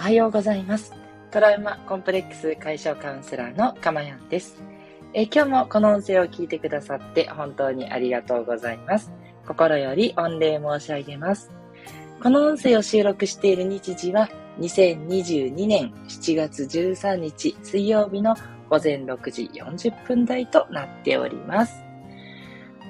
おはようございます。トラウマコンプレックス解消カウンセラーのかまやんです。え今日もこの音声を聞いてくださって本当にありがとうございます。心より御礼申し上げます。この音声を収録している日時は2022年7月13日水曜日の午前6時40分台となっております。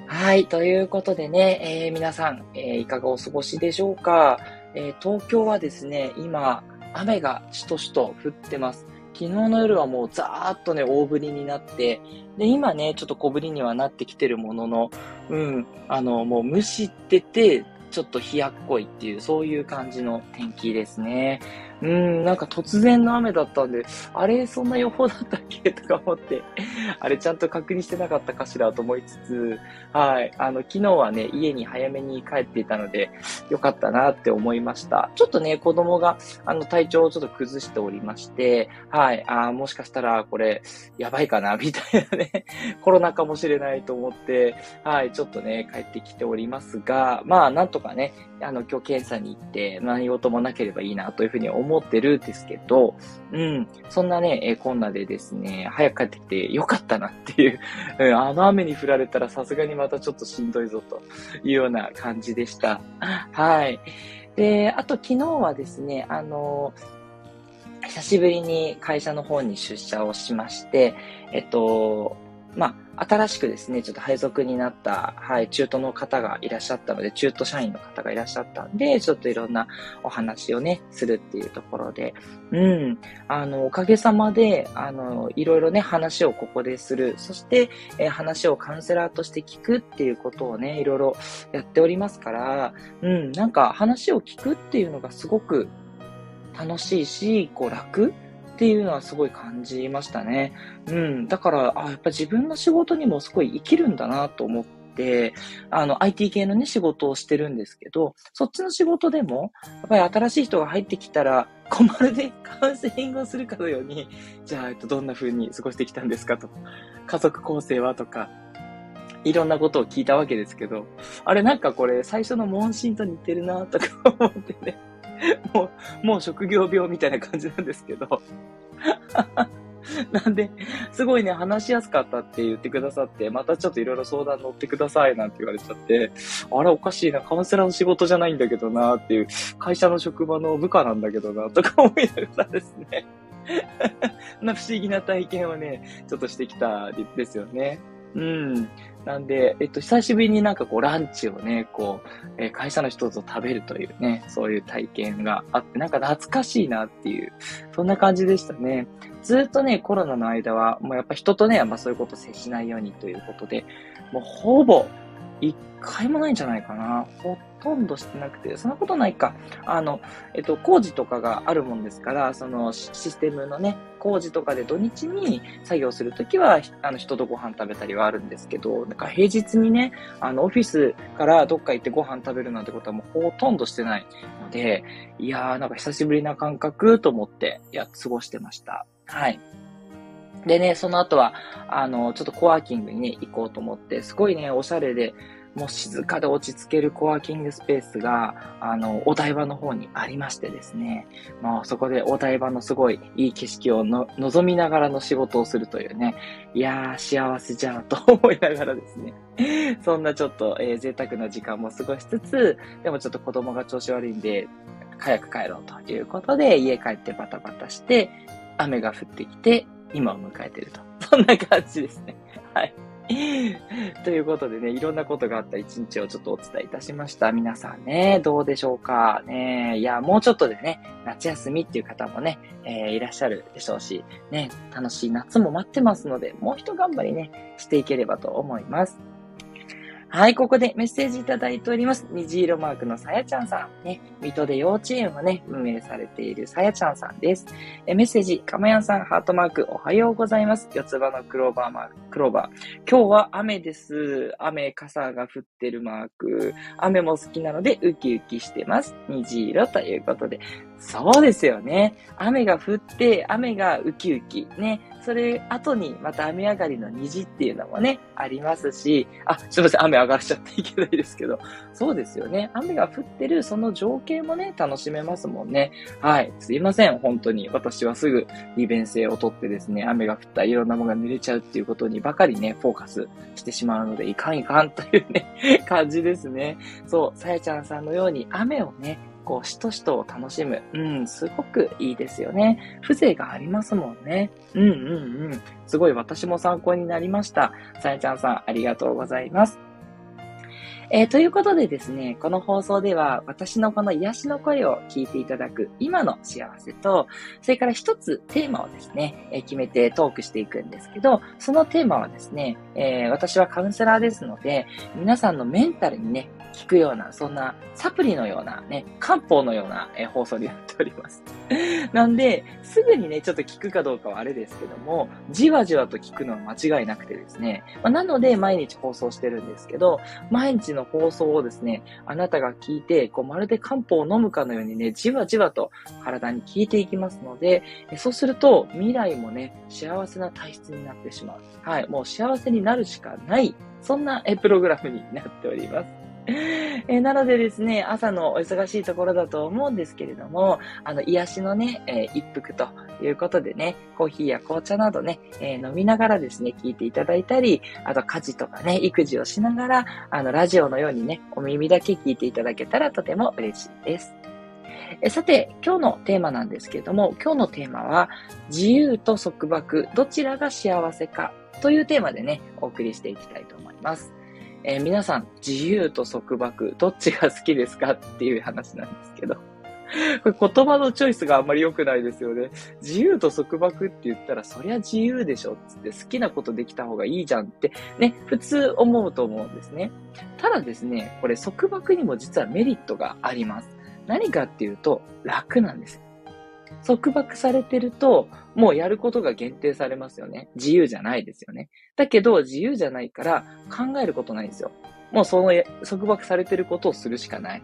はい。ということでね、えー皆さん、えーいかがお過ごしでしょうか、えー東京はですね、今、雨がしとしと降ってます。昨日の夜はもうザーッとね、大降りになって、で、今ね、ちょっと小降りにはなってきてるものの、うん、あの、もう蒸してて、ちょっと冷やっこいっていう、そういう感じの天気ですね。うん、なんか突然の雨だったんで、あれ、そんな予報だったっけ？とか思って、あれちゃんと確認してなかったかしらと思いつつ、はい、あの、昨日はね、家に早めに帰っていたので、よかったなって思いました。ちょっとね、子供が、あの、体調をちょっと崩しておりまして、はい、あーもしかしたらこれ、やばいかな、みたいなね、コロナかもしれないと思って、はい、ちょっとね、帰ってきておりますが、まあ、なんとかね、あの、今日検査に行って、何事もなければいいなというふうに思思ってるんですけど、うん、そんなね、えーこんなでですね、早く帰ってきてよかったなっていう、うん、あの雨に降られたらさすがにまたちょっとしんどいぞというような感じでした。はい。で、あと昨日はですね、あの、久しぶりに会社の方に出社をしまして、えっと、まあ、新しくですね、ちょっと配属になった、はい、中途の方がいらっしゃったので、中途社員の方がいらっしゃったんで、ちょっといろんなお話をね、するっていうところで、うん、あの、おかげさまで、あの、いろいろね、話をここでする、そして、え話をカウンセラーとして聞くっていうことをね、いろいろやっておりますから、うん、なんか話を聞くっていうのがすごく楽しいし、こう楽っていうのはすごい感じましたね。うん。だから、あ、やっぱ自分の仕事にもすごい生きるんだなと思って、あの、IT 系のね、仕事をしてるんですけど、そっちの仕事でも、やっぱり新しい人が入ってきたら、こうまるで カウンセリングをするかのように、じゃあ、どんな風に過ごしてきたんですかと、家族構成はとか、いろんなことを聞いたわけですけど、あれなんかこれ最初の問診と似てるなとか思ってね、もう、もう職業病みたいな感じなんですけど、なんで、すごいね、話しやすかったって言ってくださって、またちょっといろいろ相談乗ってくださいなんて言われちゃって、あれおかしいな、カウンセラーの仕事じゃないんだけどなっていう、会社の職場の部下なんだけどな、とか思いながらですね。な不思議な体験をね、ちょっとしてきたですよね。うん。なんで、えっと、久しぶりになんかこう、ランチをね、こう、えー会社の人と食べるというね、そういう体験があって、なんか懐かしいなっていう、そんな感じでしたね。ずっとね、コロナの間は、もうやっぱ人とね、まあそういうこと接しないようにということで、もうほぼ、一回もないんじゃないかな。ほとんどしてなくて、そんなことないか。あの、えっと、工事とかがあるもんですから、そのシステムのね、工事とかで土日に作業するときは、あの、人とご飯食べたりはあるんですけど、なんか平日にね、あの、オフィスからどっか行ってご飯食べるなんてことはもうほとんどしてないので、いやー、なんか久しぶりな感覚と思って、いや、過ごしてました。はい。でね、その後は、あの、ちょっとコワーキングにね、行こうと思って、すごいね、おしゃれで、もう静かで落ち着けるコワーキングスペースが、あの、お台場の方にありましてですね、もうそこでお台場のすごいいい景色をの望みながらの仕事をするというね、いやー、幸せじゃんと思いながらですね、そんなちょっと、えー贅沢な時間も過ごしつつ、でもちょっと子供が調子悪いんで、早く帰ろうということで、家帰ってバタバタして、雨が降ってきて、今を迎えてると。そんな感じですね。はい。ということでね、いろんなことがあった一日をちょっとお伝えいたしました。皆さんね、どうでしょうか？ね。いや、もうちょっとでね、夏休みっていう方もね、えーいらっしゃるでしょうし、ね、楽しい夏も待ってますので、もう一頑張りね、していければと思います。はい、ここでメッセージいただいております。虹色マークのさやちゃんさん。ね、水戸で幼稚園をね、運営されているさやちゃんさんです。えメッセージ、かまやんさん、ハートマーク、おはようございます。四つ葉のクローバーマーク、クローバー。今日は雨です。雨、傘が降ってるマーク。雨も好きなので、ウキウキしてます。虹色ということで。そうですよね。雨が降って、雨がウキウキ。ね。それ後にまた雨上がりの虹っていうのもね、ありますし、あ、すいません、雨上がらしちゃっていけないですけど、そうですよね。雨が降ってるその情景もね、楽しめますもんね。はい。すいません、本当に。私はすぐ利便性をとってですね、雨が降ったいろんなものが濡れちゃうっていうことにばかりね、フォーカスしてしまうので、いかんいかんというね、感じですね。そう、さやちゃんさんのように雨をね、こう、しとしとを楽しむ。うん、すごくいいですよね。風情がありますもんね。うんうんうん。すごい私も参考になりました。さやちゃんさん、ありがとうございます。えー、ということでですね、この放送では私のこの癒しの声を聞いていただく今の幸せと、それから一つテーマをですね、えー、決めてトークしていくんですけど、そのテーマはですね、えー、私はカウンセラーですので、皆さんのメンタルにね、効くような、そんなサプリのようなね、漢方のような、え放送になっております。なんで、すぐにね、ちょっと効くかどうかはあれですけども、じわじわと効くのは間違いなくてですね、まあ、なので毎日放送してるんですけど、毎日の放送をですね、あなたが聞いて、こうまるで漢方を飲むかのようにね、じわじわと体に効いていきますので、そうすると未来もね、幸せな体質になってしまう。はい、もう幸せになるしかない、そんなプログラムになっております。え、なのでですね、朝のお忙しいところだと思うんですけれども、あの、癒しのね、えー、一服ということでね、コーヒーや紅茶などね、えー、飲みながらですね、聞いていただいたり、あと家事とかね、育児をしながら、あの、ラジオのようにね、お耳だけ聞いていただけたらとても嬉しいです。えさて、今日のテーマなんですけれども、今日のテーマは、自由と束縛、どちらが幸せかというテーマでね、お送りしていきたいと思います。えー、皆さん、自由と束縛、どっちが好きですかっていう話なんですけど。これ言葉のチョイスがあんまり良くないですよね。自由と束縛って言ったら、そりゃ自由でしょっつって好きなことできた方がいいじゃんってね、普通思うと思うんですね。ただですね、これ束縛にも実はメリットがあります。何かっていうと、楽なんです。束縛されてると、もうやることが限定されますよね。自由じゃないですよね。だけど、自由じゃないから考えることないんですよ。もうその束縛されてることをするしかない。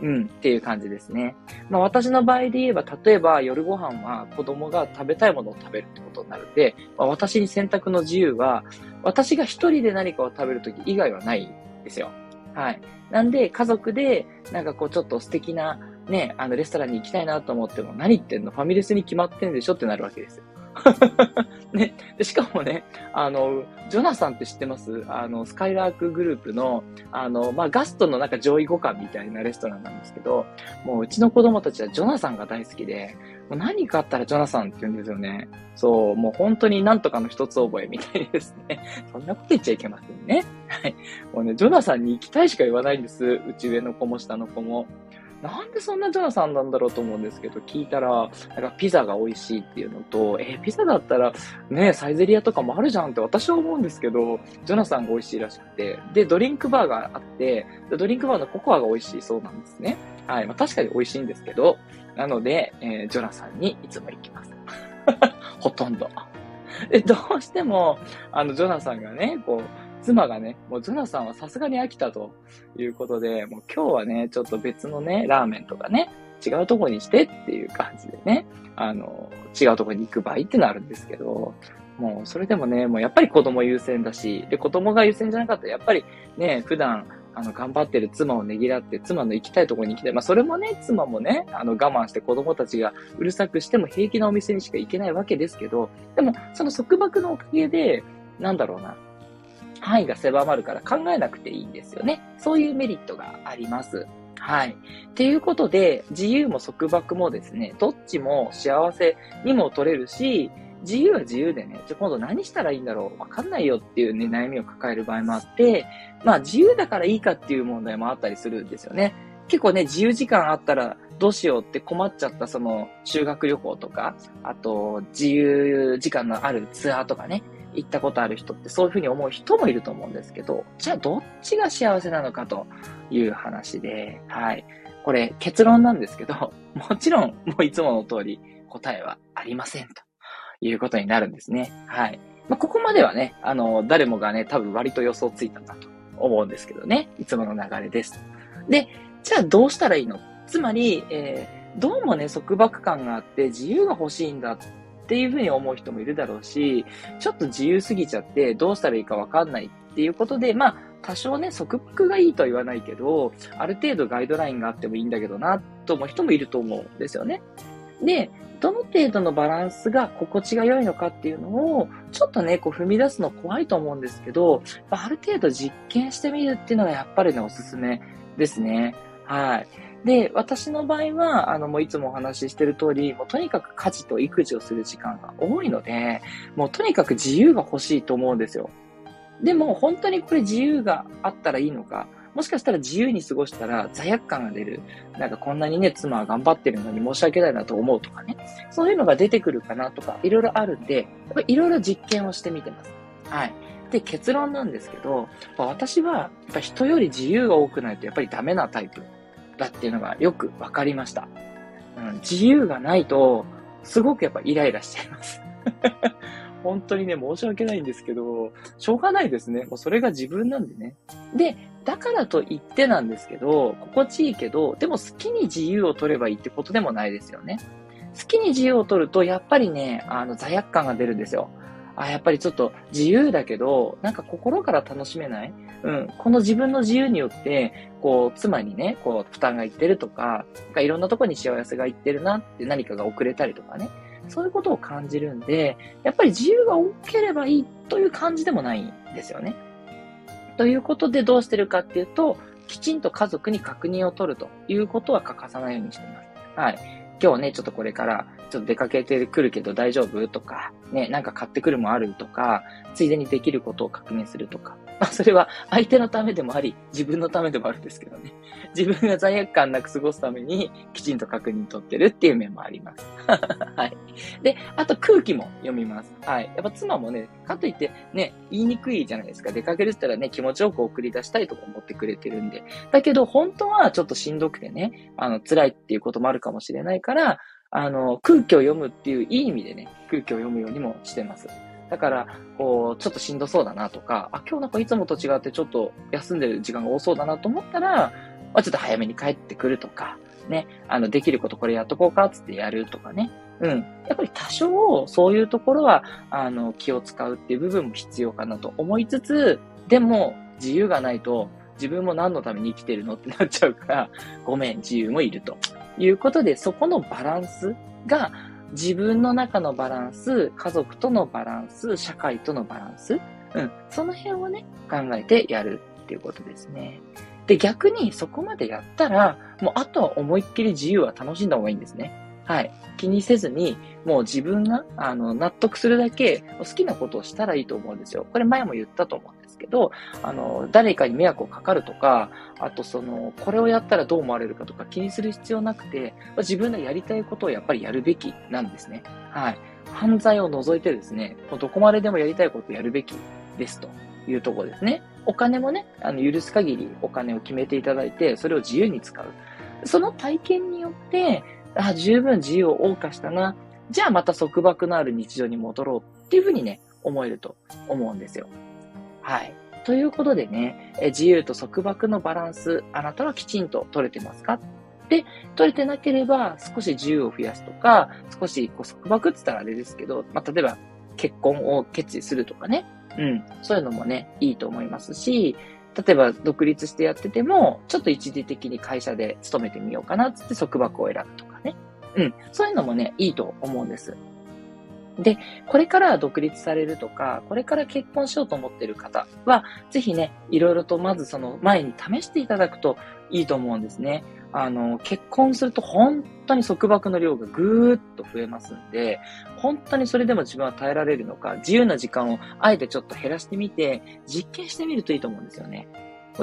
うん、っていう感じですね。まあ私の場合で言えば、例えば夜ご飯は子供が食べたいものを食べるってことになるんで、まあ、私に選択の自由は、私が一人で何かを食べるとき以外はないんですよ。はい。なんで、家族で、なんかこうちょっと素敵なね、あの、レストランに行きたいなと思っても、何言ってんの？ファミレスに決まってんでしょってなるわけですよ。ね。で、しかもね、あの、ジョナサンって知ってます？あの、スカイラークグループの、あの、まあ、ガストのなんか上位互換みたいなレストランなんですけど、もううちの子供たちはジョナサンが大好きで、もう何かあったらジョナサンって言うんですよね。そう、もう本当になんとかの一つ覚えみたいですね。そんなこと言っちゃいけませんね。はい。もうね、ジョナサンに行きたいしか言わないんです。うち上の子も下の子も。なんでそんなジョナサンなんだろうと思うんですけど、聞いたら、なんかピザが美味しいっていうのと、えー、ピザだったら、ね、サイゼリアとかもあるじゃんって私は思うんですけど、ジョナサンが美味しいらしくて、で、ドリンクバーがあって、ドリンクバーのココアが美味しいそうなんですね。はい。まあ確かに美味しいんですけど、なので、えー、ジョナサンにいつも行きます。ほとんど。で、どうしても、あの、ジョナサンがね、こう、妻がね、もうジョナサンはさすがに飽きたということで、もう今日はね、ちょっと別のね、ラーメンとかね、違うとこにしてっていう感じでね、あの、違うとこに行く場合ってなるんですけど、もうそれでもね、もうやっぱり子供優先だし、で、子供が優先じゃなかったらやっぱりね、普段、あの、頑張ってる妻をねぎらって、妻の行きたいところに行きたい。まあ、それもね、妻もね、あの、我慢して子供たちがうるさくしても平気なお店にしか行けないわけですけど、でも、その束縛のおかげで、なんだろうな、範囲が狭まるから考えなくていいんですよね。そういうメリットがあります。はい。っていうことで、自由も束縛もですね、どっちも幸せにも取れるし、自由は自由でね、じゃ今度何したらいいんだろう？わかんないよっていうね、悩みを抱える場合もあって、まあ自由だからいいかっていう問題もあったりするんですよね。結構ね、自由時間あったらどうしようって困っちゃったその修学旅行とか、あと自由時間のあるツアーとかね、行ったことある人ってそういうふうに思う人もいると思うんですけど、じゃあどっちが幸せなのかという話で、はい。これ結論なんですけど、もちろんもういつもの通り答えはありませんということになるんですね。はい。まあ、ここまではね、あの、誰もがね、多分割と予想ついたんだと思うんですけどね。いつもの流れです。で、じゃあどうしたらいいの？つまり、えどうもね、束縛感があって自由が欲しいんだっっていうふうに思う人もいるだろうし、ちょっと自由すぎちゃってどうしたらいいかわかんないっていうことで、まあ、多少ね、束縛がいいとは言わないけど、ある程度ガイドラインがあってもいいんだけどな、と思う人もいると思うんですよね。で、どの程度のバランスが心地が良いのかっていうのを、ちょっとね、こう踏み出すの怖いと思うんですけど、ある程度実験してみるっていうのがやっぱりね、おすすめですね。はい。で、私の場合は、あの、もういつもお話ししてる通り、もうとにかく家事と育児をする時間が多いので、もうとにかく自由が欲しいと思うんですよ。でも、本当にこれ自由があったらいいのか、もしかしたら自由に過ごしたら罪悪感が出る。なんかこんなにね、妻は頑張ってるのに申し訳ないなと思うとかね。そういうのが出てくるかなとか、いろいろあるんで、いろいろ実験をしてみてます。はい。で、結論なんですけど、私は、やっぱ人より自由が多くないとやっぱりダメなタイプだっていうのがよく分かりました。うん、自由がないと、すごくやっぱイライラしちゃいます。本当にね、申し訳ないんですけど、しょうがないですね。もうそれが自分なんでね。で、だからと言ってなんですけど、心地いいけど、でも好きに自由を取ればいいってことでもないですよね。好きに自由を取ると、やっぱりね、あの、罪悪感が出るんですよ。あ、やっぱりちょっと自由だけど、なんか心から楽しめない？うん。この自分の自由によって、こう、妻にね、こう、負担がいってるとか、なんかいろんなとこに幸せがいってるなって何かが遅れたりとかね。そういうことを感じるんで、やっぱり自由が多ければいいという感じでもないんですよね。ということでどうしてるかっていうと、きちんと家族に確認を取るということは欠かさないようにしています。はい。今日ね、ちょっとこれからちょっと出かけてくるけど大丈夫？とか、ね、なんか買ってくるもある？とか、ついでにできることを確認するとか、まあ、それは相手のためでもあり、自分のためでもあるんですけどね。自分が罪悪感なく過ごすために、きちんと確認取ってるっていう面もあります。はい。で、あと空気も読みます。はい。やっぱ妻もね、かといってね、言いにくいじゃないですか。出かけるって言ったらね、気持ちよく送り出したいとか思ってくれてるんで。だけど、本当はちょっとしんどくてね、あの、辛いっていうこともあるかもしれないから、あの、空気を読むっていういい意味でね、空気を読むようにもしてます。だから、こう、ちょっとしんどそうだなとか、あ、今日なんかいつもと違ってちょっと休んでる時間が多そうだなと思ったら、まあ、ちょっと早めに帰ってくるとか、ね、あの、できることこれやっとこうか、つってやるとかね。うん。やっぱり多少、そういうところは、あの、気を使うっていう部分も必要かなと思いつつ、でも、自由がないと、自分も何のために生きてるのってなっちゃうから、ごめん、自由もいるということで、そこのバランスが、自分の中のバランス、家族とのバランス、社会とのバランス、うん、その辺をね、考えてやるっていうことですね。で、逆にそこまでやったら、もうあとは思いっきり自由は楽しんだ方がいいんですね。はい。気にせずに、もう自分が、あの、納得するだけ好きなことをしたらいいと思うんですよ。これ前も言ったと思うですけど、あの、誰かに迷惑をかかるとか、あとその、これをやったらどう思われるかとか気にする必要なくて、自分がやりたいことをやっぱりやるべきなんですね。はい。犯罪を除いてですね、どこまででもやりたいことをやるべきですというところですね。お金もね、あの、許す限りお金を決めていただいて、それを自由に使う。その体験によって、あ、十分自由を謳歌したな。じゃあまた束縛のある日常に戻ろうっていうふうにね、思えると思うんですよ。はい。ということでね、自由と束縛のバランス、あなたはきちんと取れてますか？で、取れてなければ少し自由を増やすとか、少しこう束縛って言ったらあれですけど、まあ、例えば結婚を決意するとかね。うん。そういうのもね、いいと思いますし、例えば独立してやってても、ちょっと一時的に会社で勤めてみようかなっつって束縛を選ぶとかね。うん。そういうのもね、いいと思うんです。で、これから独立されるとか、これから結婚しようと思っている方は、ぜひね、いろいろとまずその前に試していただくといいと思うんですね。あの、結婚すると本当に束縛の量がぐーっと増えますんで、本当にそれでも自分は耐えられるのか、自由な時間をあえてちょっと減らしてみて、実験してみるといいと思うんですよね。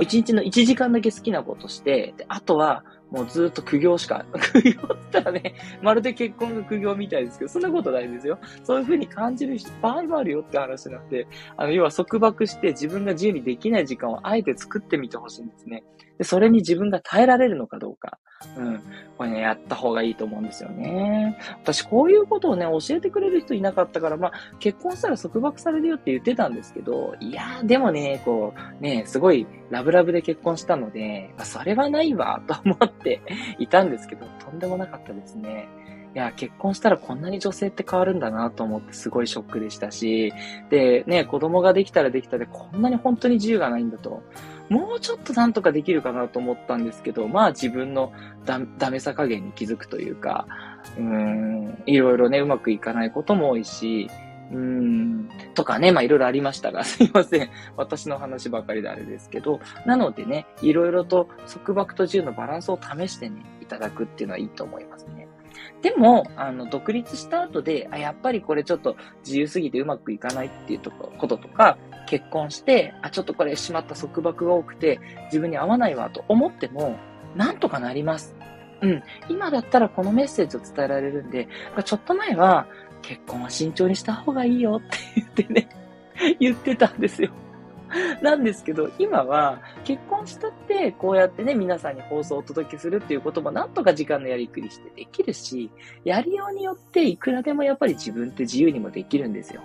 1日の1時間だけ好きなことして、で、あとはもうずっと苦行しか、苦行って言ったらね、まるで結婚が苦行みたいですけど、そんなことないですよ。そういう風に感じる場合もあるよって話になって、あの、要は束縛して自分が自由にできない時間をあえて作ってみてほしいんですね。で、それに自分が耐えられるのかどうか。うん。これね、やった方がいいと思うんですよね。私、こういうことをね、教えてくれる人いなかったから、まあ、結婚したら束縛されるよって言ってたんですけど、いやー、でもね、こう、ね、すごいラブラブで結婚したので、まあ、それはないわ、と思っていたんですけど、とんでもなかったですね。いや、結婚したらこんなに女性って変わるんだなと思ってすごいショックでしたし、で、ね、子供ができたらできたでこんなに本当に自由がないんだと。もうちょっとなんとかできるかなと思ったんですけど、まあ自分のダダメさ加減に気づくというか、うーん、いろいろね、うまくいかないことも多いし、うーん、とかね、まあいろいろありましたが、すいません。私の話ばかりであれですけど、なのでね、いろいろと束縛と自由のバランスを試してね、いただくっていうのはいいと思いますね。でも、あの、独立した後で、あ、やっぱりこれちょっと自由すぎてうまくいかないっていうとここととか、結婚して、あ、ちょっとこれしまった束縛が多くて、自分に合わないわと思っても、なんとかなります。うん。今だったらこのメッセージを伝えられるんで、ちょっと前は、結婚は慎重にした方がいいよって言ってね、言ってたんですよ。なんですけど、今は結婚したって、こうやってね、皆さんに放送をお届けするっていうこともなんとか時間のやりくりしてできるし、やりようによっていくらでもやっぱり自分って自由にもできるんですよ。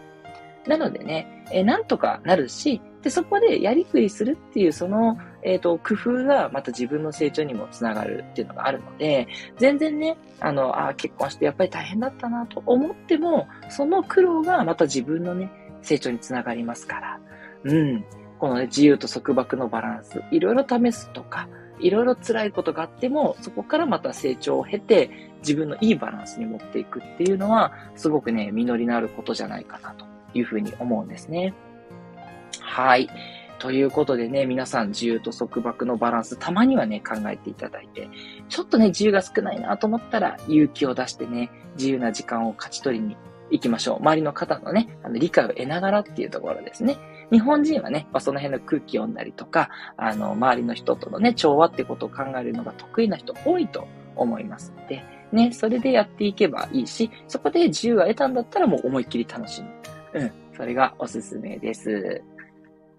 なのでね、えなんとかなるし、で、そこでやりくりするっていう、その、えっ、ー、と、工夫がまた自分の成長にもつながるっていうのがあるので、全然ね、あの、あ結婚してやっぱり大変だったなと思っても、その苦労がまた自分のね、成長につながりますから。うん。このね、自由と束縛のバランス、いろいろ試すとか、いろいろ辛いことがあっても、そこからまた成長を経て、自分のいいバランスに持っていくっていうのは、すごくね、実りのあることじゃないかなというふうに思うんですね。はい。ということでね、皆さん自由と束縛のバランス、たまにはね、考えていただいて、ちょっとね、自由が少ないなと思ったら、勇気を出してね、自由な時間を勝ち取りに行きましょう。周りの方のね、あの理解を得ながらっていうところですね。日本人はね、まあ、その辺の空気読んだりとか、あの、周りの人とのね、調和ってことを考えるのが得意な人多いと思いますので、ね、それでやっていけばいいし、そこで自由が得たんだったらもう思いっきり楽しむ。うん、それがおすすめです。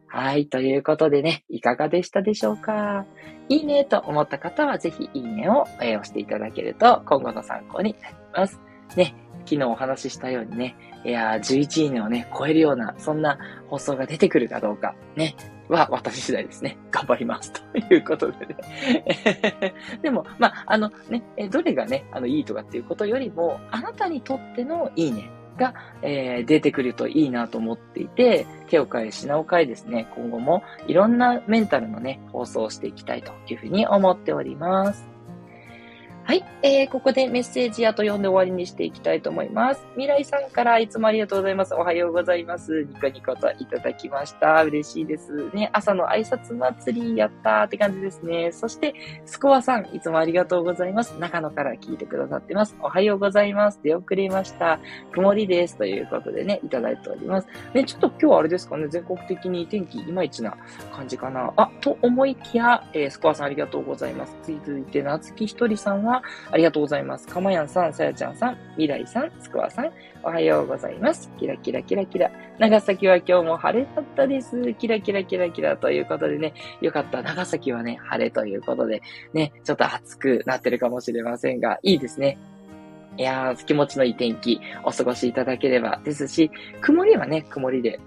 はい。ということでね、いかがでしたでしょうか？いいねと思った方は、ぜひいいねをえ押していただけると、今後の参考になります。ね、昨日お話ししたようにね、いやー11いいねをね、超えるような、そんな放送が出てくるかどうか、ね、は私次第ですね。頑張ります。ということでね。でも、まあ、あのね、どれがね、あの、いいとかっていうことよりも、あなたにとってのいいねが、えー、出てくるといいなと思っていて、手を変え品を変えですね、今後もいろんなメンタルのね、放送をしていきたいというふうに思っております。はい、えー、ここでメッセージあと読んで終わりにしていきたいと思います。未来さんからいつもありがとうございます。おはようございます。ニコニコといただきました。嬉しいです。ね、朝の挨拶祭りやったーって感じですね。そして、スコアさん、いつもありがとうございます。中野から聞いてくださってます。おはようございます。出遅れました。曇りです。ということでね、いただいております。ね、ちょっと今日はあれですかね、全国的に天気いまいちな感じかな。あ、と思いきや、えー、スコアさんありがとうございます。続いて、夏木ひとりさんは、ありがとうございます。かまやんさん、さやちゃんさん、未来さん、つくわさん、おはようございます。キラキラキラキラ。長崎は今日も晴れだったです。キラキラキラキラということでね、よかった。長崎はね、晴れということで、ね、ちょっと暑くなってるかもしれませんが、いいですね。いやー、気持ちのいい天気、お過ごしいただければですし、曇りはね、曇りで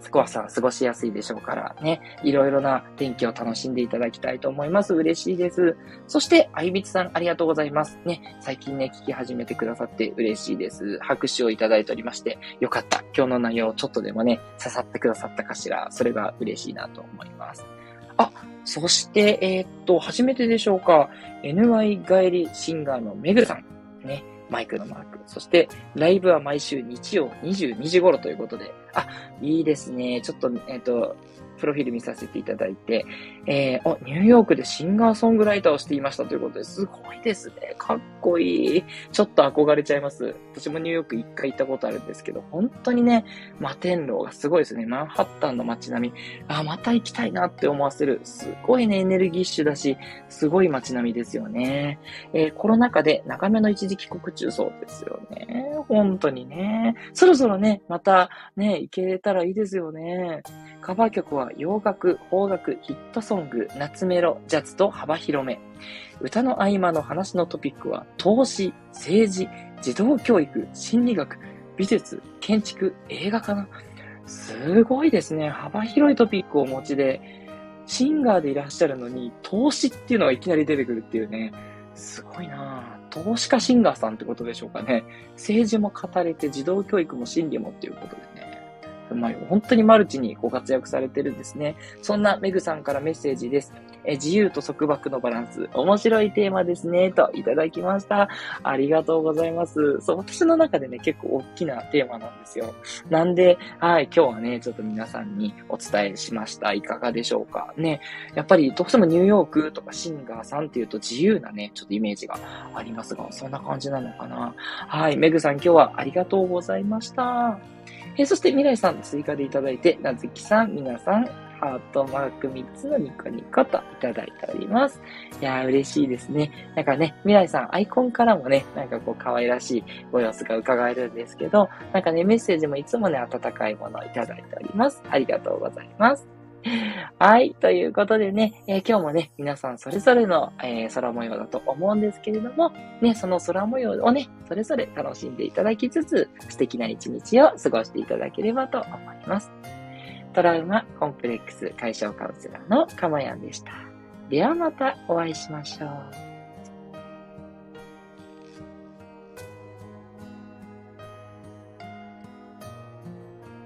スコアさん過ごしやすいでしょうからね、いろいろな天気を楽しんでいただきたいと思います。嬉しいです。そして、あゆびつさんありがとうございます。ね、最近ね、聞き始めてくださって嬉しいです。拍手をいただいておりまして、よかった。今日の内容ちょっとでもね、刺さってくださったかしら、それが嬉しいなと思います。あ、そして、えー、っと、初めてでしょうか。NY 帰りシンガーのめぐるさん。ね、マイクのマーク。そして、ライブは毎週日曜22時頃ということで、あ、いいですね。ちょっと、えっ、ー、と、プロフィール見させていただいて、えー、お、ニューヨークでシンガーソングライターをしていましたということですごいですね。かっこいい。ちょっと憧れちゃいます。私もニューヨーク一回行ったことあるんですけど、本当にね、摩天楼がすごいですね。マンハッタンの街並み。あ、また行きたいなって思わせる。すごいね、エネルギッシュだし、すごい街並みですよね。えー、コロナ禍で長めの一時帰国中そうですよね。本当にね。そろそろね、またね、行けたらいいですよね。カバー曲洋楽、邦楽、ヒットソング、夏メロ、ジャズと幅広め。歌の合間の話のトピックは、投資、政治、児童教育、心理学、美術、建築、映画かな。すごいですね。幅広いトピックをお持ちで、シンガーでいらっしゃるのに、投資っていうのがいきなり出てくるっていうね。すごいな投資家シンガーさんってことでしょうかね。政治も語れて、児童教育も心理もっていうことでね。まあ、本当にマルチにご活躍されてるんですね。そんなメグさんからメッセージです。え自由と束縛のバランス、面白いテーマですね、といただきました。ありがとうございます。そう、私の中でね、結構大きなテーマなんですよ。なんで、はい、今日はね、ちょっと皆さんにお伝えしました。いかがでしょうか。ね、やっぱりどうしてもニューヨークとかシンガーさんっていうと自由なね、ちょっとイメージがありますが、そんな感じなのかな。はい、メグさん今日はありがとうございました。えー、そして未来さん追加でいただいて、なずきさん、皆さん、ハートマーク3つのニコニコといただいております。いやー嬉しいですね。なんかね、未来さん、アイコンからもね、なんかこう可愛らしいご様子が伺えるんですけど、なんかね、メッセージもいつもね、温かいものをいただいております。ありがとうございます。はい。ということでね、えー、今日もね、皆さんそれぞれの、えー、空模様だと思うんですけれども、ね、その空模様をね、それぞれ楽しんでいただきつつ、素敵な一日を過ごしていただければと思います。トラウマコンプレックス解消カウンセラーのかまやんでした。ではまたお会いしましょう。